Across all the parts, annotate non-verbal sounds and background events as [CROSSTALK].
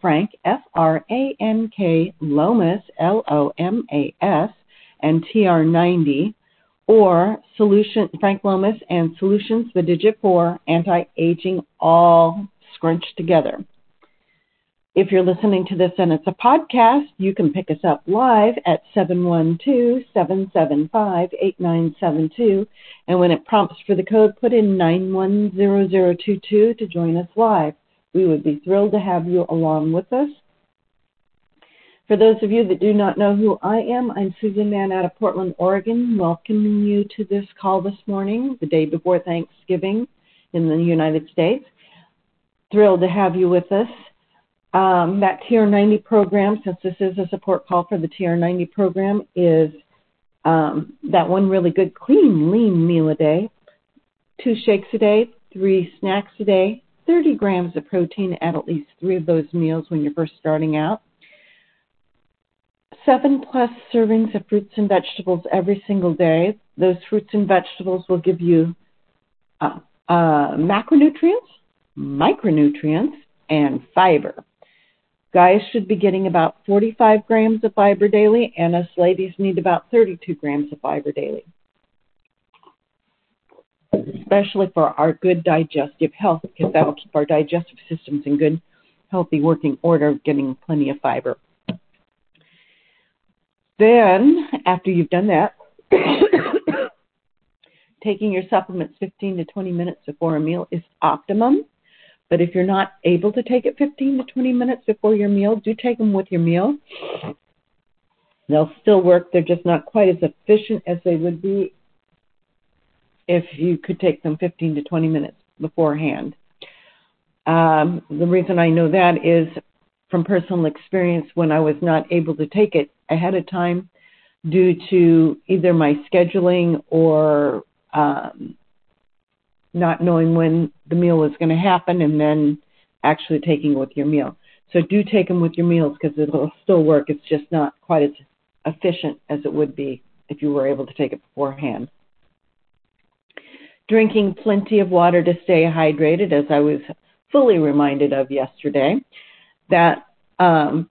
Frank, F R A N K, Lomas, L O M A S, and TR90, or Solution, Frank Lomas and Solutions, the digit 4, anti aging, all scrunched together. If you're listening to this and it's a podcast, you can pick us up live at 712 775 8972. And when it prompts for the code, put in 910022 to join us live. We would be thrilled to have you along with us. For those of you that do not know who I am, I'm Susan Mann out of Portland, Oregon, welcoming you to this call this morning, the day before Thanksgiving in the United States. Thrilled to have you with us. Um, that TR90 program, since this is a support call for the TR90 program, is um, that one really good, clean, lean meal a day, two shakes a day, three snacks a day, 30 grams of protein at at least three of those meals when you're first starting out. Seven plus servings of fruits and vegetables every single day. Those fruits and vegetables will give you uh, uh, macronutrients, micronutrients, and fiber. Guys should be getting about 45 grams of fiber daily, and us ladies need about 32 grams of fiber daily especially for our good digestive health, because that'll keep our digestive systems in good, healthy working order, getting plenty of fiber. Then, after you've done that, [COUGHS] taking your supplements 15 to 20 minutes before a meal is optimum. But if you're not able to take it 15 to 20 minutes before your meal, do take them with your meal. They'll still work. They're just not quite as efficient as they would be if you could take them 15 to 20 minutes beforehand. Um, the reason I know that is from personal experience when I was not able to take it ahead of time due to either my scheduling or um, not knowing when the meal was going to happen and then actually taking it with your meal. So do take them with your meals because it'll still work. It's just not quite as efficient as it would be if you were able to take it beforehand drinking plenty of water to stay hydrated, as I was fully reminded of yesterday, that um,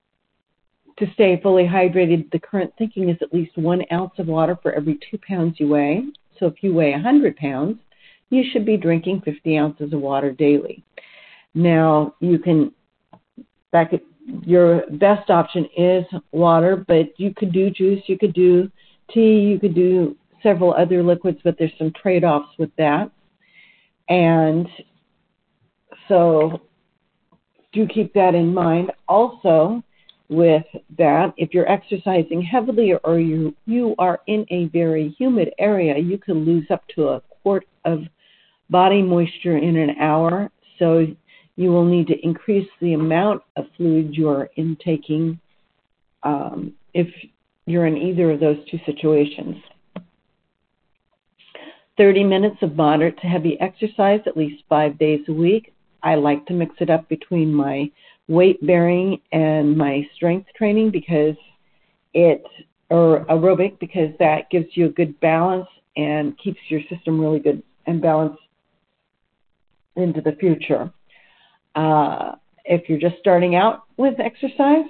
to stay fully hydrated, the current thinking is at least one ounce of water for every two pounds you weigh. So if you weigh 100 pounds, you should be drinking 50 ounces of water daily. Now, you can, back your best option is water, but you could do juice, you could do tea, you could do several other liquids, but there's some trade offs with that. And so do keep that in mind. Also, with that, if you're exercising heavily or you, you are in a very humid area, you can lose up to a quart of body moisture in an hour. So you will need to increase the amount of fluid you're intaking um, if you're in either of those two situations. 30 minutes of moderate to heavy exercise at least five days a week. I like to mix it up between my weight bearing and my strength training because it, or aerobic, because that gives you a good balance and keeps your system really good and balanced into the future. Uh, if you're just starting out with exercise,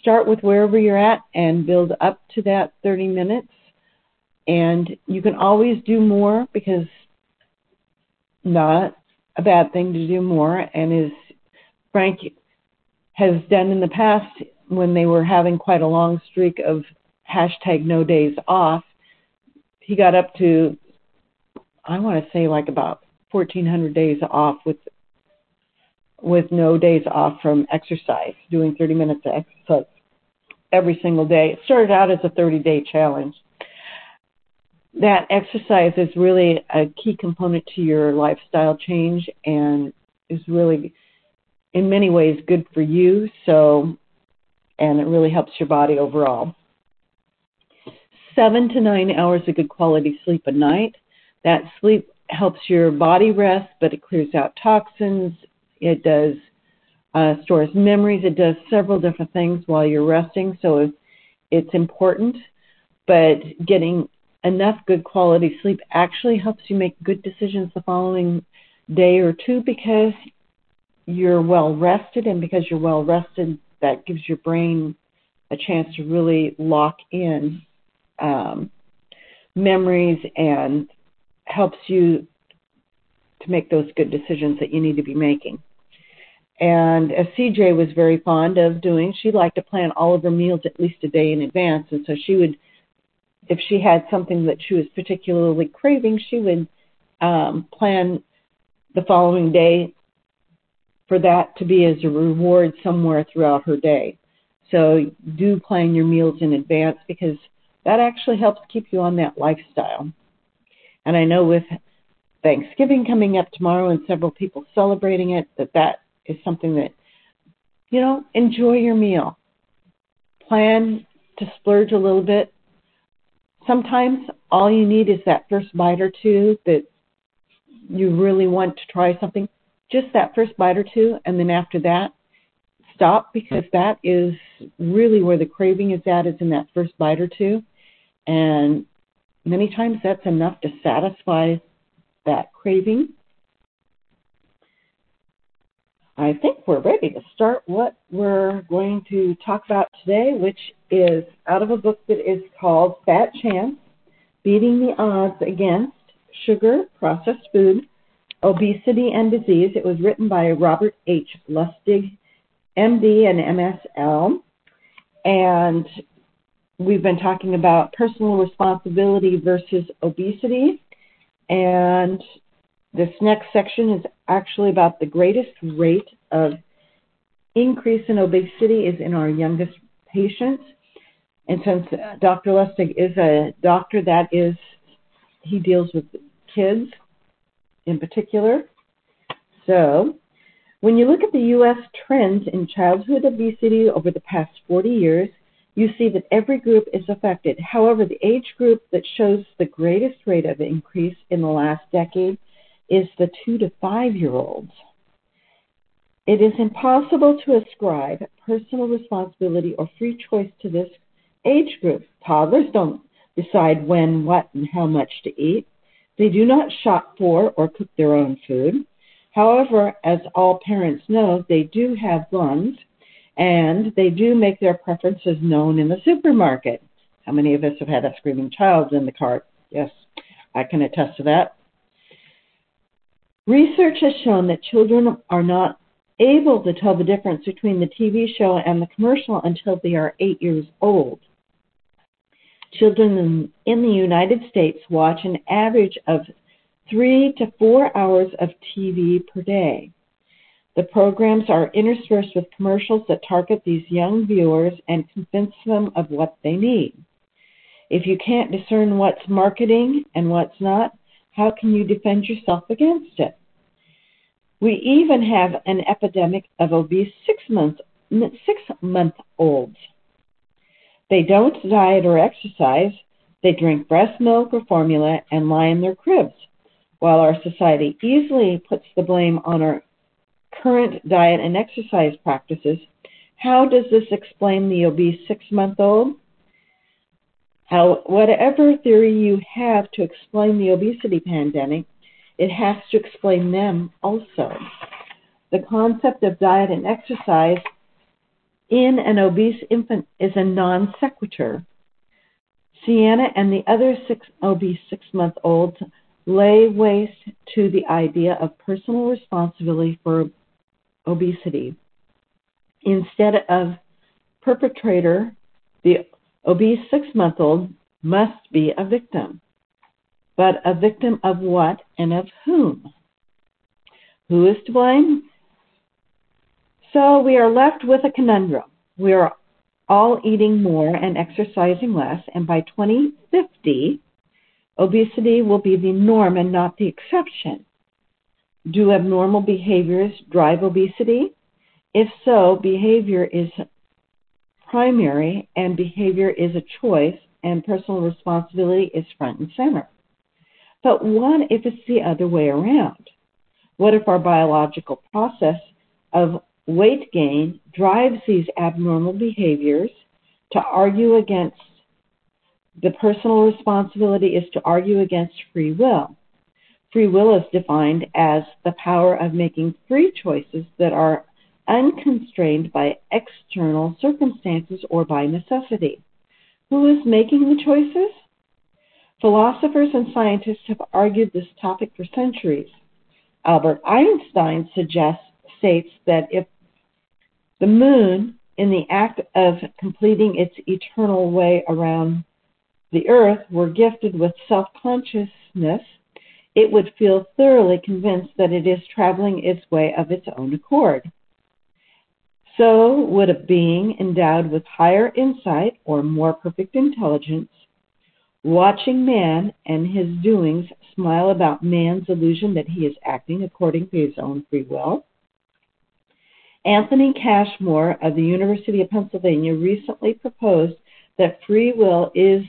start with wherever you're at and build up to that 30 minutes and you can always do more because not a bad thing to do more. And as Frank has done in the past when they were having quite a long streak of hashtag no days off he got up to I want to say like about 1400 days off with with no days off from exercise doing 30 minutes of exercise every single day. It started out as a 30 day challenge that exercise is really a key component to your lifestyle change and is really in many ways good for you so and it really helps your body overall. Seven to nine hours of good quality sleep a night. That sleep helps your body rest, but it clears out toxins. It does uh, stores memories. It does several different things while you're resting, so it's important. But getting enough good quality sleep actually helps you make good decisions the following day or two because you're well rested, and because you're well rested, that gives your brain a chance to really lock in um, memories and helps you to make those good decisions that you need to be making. And as CJ was very fond of doing, she liked to plan all of her meals at least a day in advance. And so she would, if she had something that she was particularly craving, she would um, plan the following day for that to be as a reward somewhere throughout her day. So do plan your meals in advance because that actually helps keep you on that lifestyle. And I know with Thanksgiving coming up tomorrow and several people celebrating it, that that is something that, you know, enjoy your meal. Plan to splurge a little bit. Sometimes all you need is that first bite or two that you really want to try something. Just that first bite or two, and then after that, stop because that is really where the craving is at, is in that first bite or two. And many times that's enough to satisfy that craving I think we're ready to start what we're going to talk about today, which is out of a book that is called Fat Chance Beating the Odds Against Sugar, Processed Food, Obesity, and Disease. It was written by Robert H. Lustig, MD and MSL. And we've been talking about personal responsibility versus obesity. And this next section is actually about the greatest rate of increase in obesity is in our youngest patients. And since Dr. Lustig is a doctor that is, he deals with kids in particular. So, when you look at the U.S. trends in childhood obesity over the past 40 years, you see that every group is affected. However, the age group that shows the greatest rate of increase in the last decade is the two to five year olds. It is impossible to ascribe personal responsibility or free choice to this age group. Toddlers don't decide when, what, and how much to eat. They do not shop for or cook their own food. However, as all parents know, they do have guns and they do make their preferences known in the supermarket. How many of us have had a screaming child in the cart? Yes, I can attest to that. Research has shown that children are not able to tell the difference between the TV show and the commercial until they are eight years old. Children in the United States watch an average of three to four hours of TV per day. The programs are interspersed with commercials that target these young viewers and convince them of what they need. If you can't discern what's marketing and what's not, how can you defend yourself against it? We even have an epidemic of obese six month six month olds. They don't diet or exercise. They drink breast milk or formula and lie in their cribs. While our society easily puts the blame on our current diet and exercise practices, how does this explain the obese six month old? How, whatever theory you have to explain the obesity pandemic, it has to explain them also. The concept of diet and exercise in an obese infant is a non sequitur. Sienna and the other six obese six month olds lay waste to the idea of personal responsibility for obesity. Instead of perpetrator, the obese six month old must be a victim. But a victim of what and of whom? Who is to blame? So we are left with a conundrum. We are all eating more and exercising less, and by 2050, obesity will be the norm and not the exception. Do abnormal behaviors drive obesity? If so, behavior is primary and behavior is a choice and personal responsibility is front and center. But what if it's the other way around? What if our biological process of weight gain drives these abnormal behaviors to argue against the personal responsibility is to argue against free will. Free will is defined as the power of making free choices that are unconstrained by external circumstances or by necessity. Who is making the choices? Philosophers and scientists have argued this topic for centuries. Albert Einstein suggests states that if the moon, in the act of completing its eternal way around the earth, were gifted with self consciousness, it would feel thoroughly convinced that it is traveling its way of its own accord. So would a being endowed with higher insight or more perfect intelligence, watching man and his doings smile about man's illusion that he is acting according to his own free will. Anthony Cashmore of the University of Pennsylvania recently proposed that free will is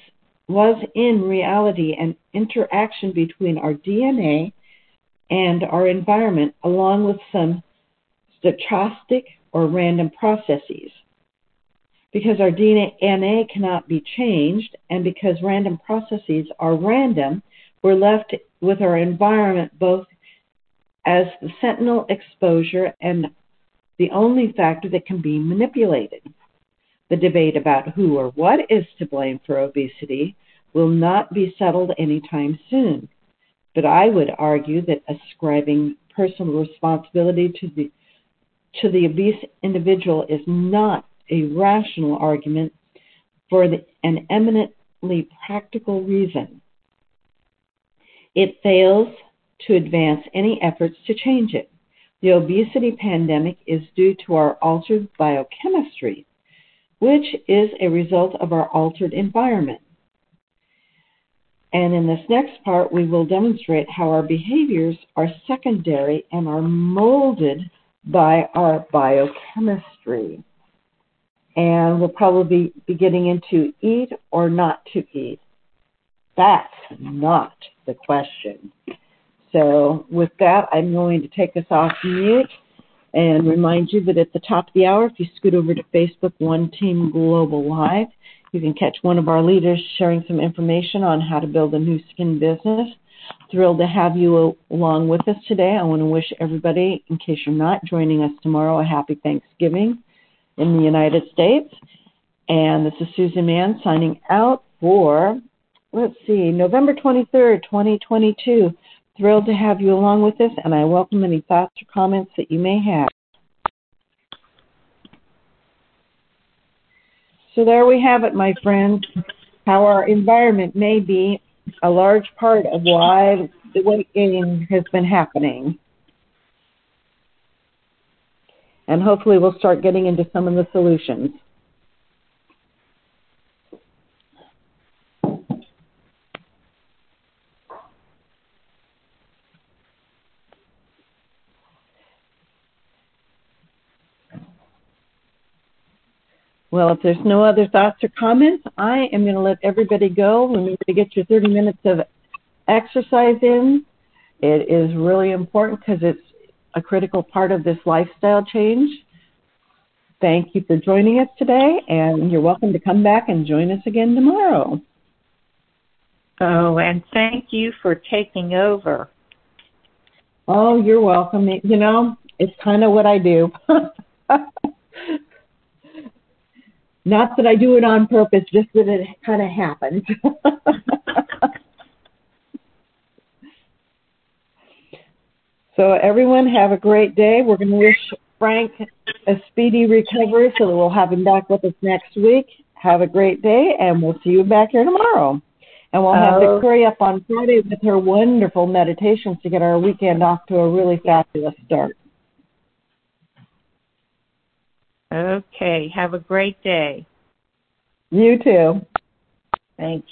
was in reality an interaction between our DNA and our environment along with some stochastic or random processes. Because our DNA cannot be changed and because random processes are random, we're left with our environment both as the sentinel exposure and the only factor that can be manipulated. The debate about who or what is to blame for obesity will not be settled anytime soon. But I would argue that ascribing personal responsibility to the to the obese individual is not a rational argument for the, an eminently practical reason. It fails to advance any efforts to change it. The obesity pandemic is due to our altered biochemistry, which is a result of our altered environment. And in this next part, we will demonstrate how our behaviors are secondary and are molded by our biochemistry. And we'll probably be getting into eat or not to eat. That's not the question. So, with that, I'm going to take us off mute and remind you that at the top of the hour, if you scoot over to Facebook One Team Global Live, you can catch one of our leaders sharing some information on how to build a Nu Skin business. Thrilled to have you along with us today. I want to wish everybody, in case you're not joining us tomorrow, a happy Thanksgiving in the United States. And this is Susan Mann signing out for, let's see, November 23rd, 2022. Thrilled to have you along with us, and I welcome any thoughts or comments that you may have. So there we have it, my friends, how our environment may be a large part of why the weight gain has been happening. And hopefully we'll start getting into some of the solutions. Well, if there's no other thoughts or comments, I am going to let everybody go. Remember to get your 30 minutes of exercise in. It is really important because it's a critical part of this lifestyle change. Thank you for joining us today, and you're welcome to come back and join us again tomorrow. Oh, and thank you for taking over. Oh, you're welcome. You know, it's kind of what I do. [LAUGHS] Not that I do it on purpose, just that it kind of happens. [LAUGHS] so everyone have a great day. We're going to wish Frank a speedy recovery so that we'll have him back with us next week. Have a great day, and we'll see you back here tomorrow. And we'll have oh. Victoria up on Friday with her wonderful meditations to get our weekend off to a really fabulous start. Okay. Have a great day. You too. Thank you.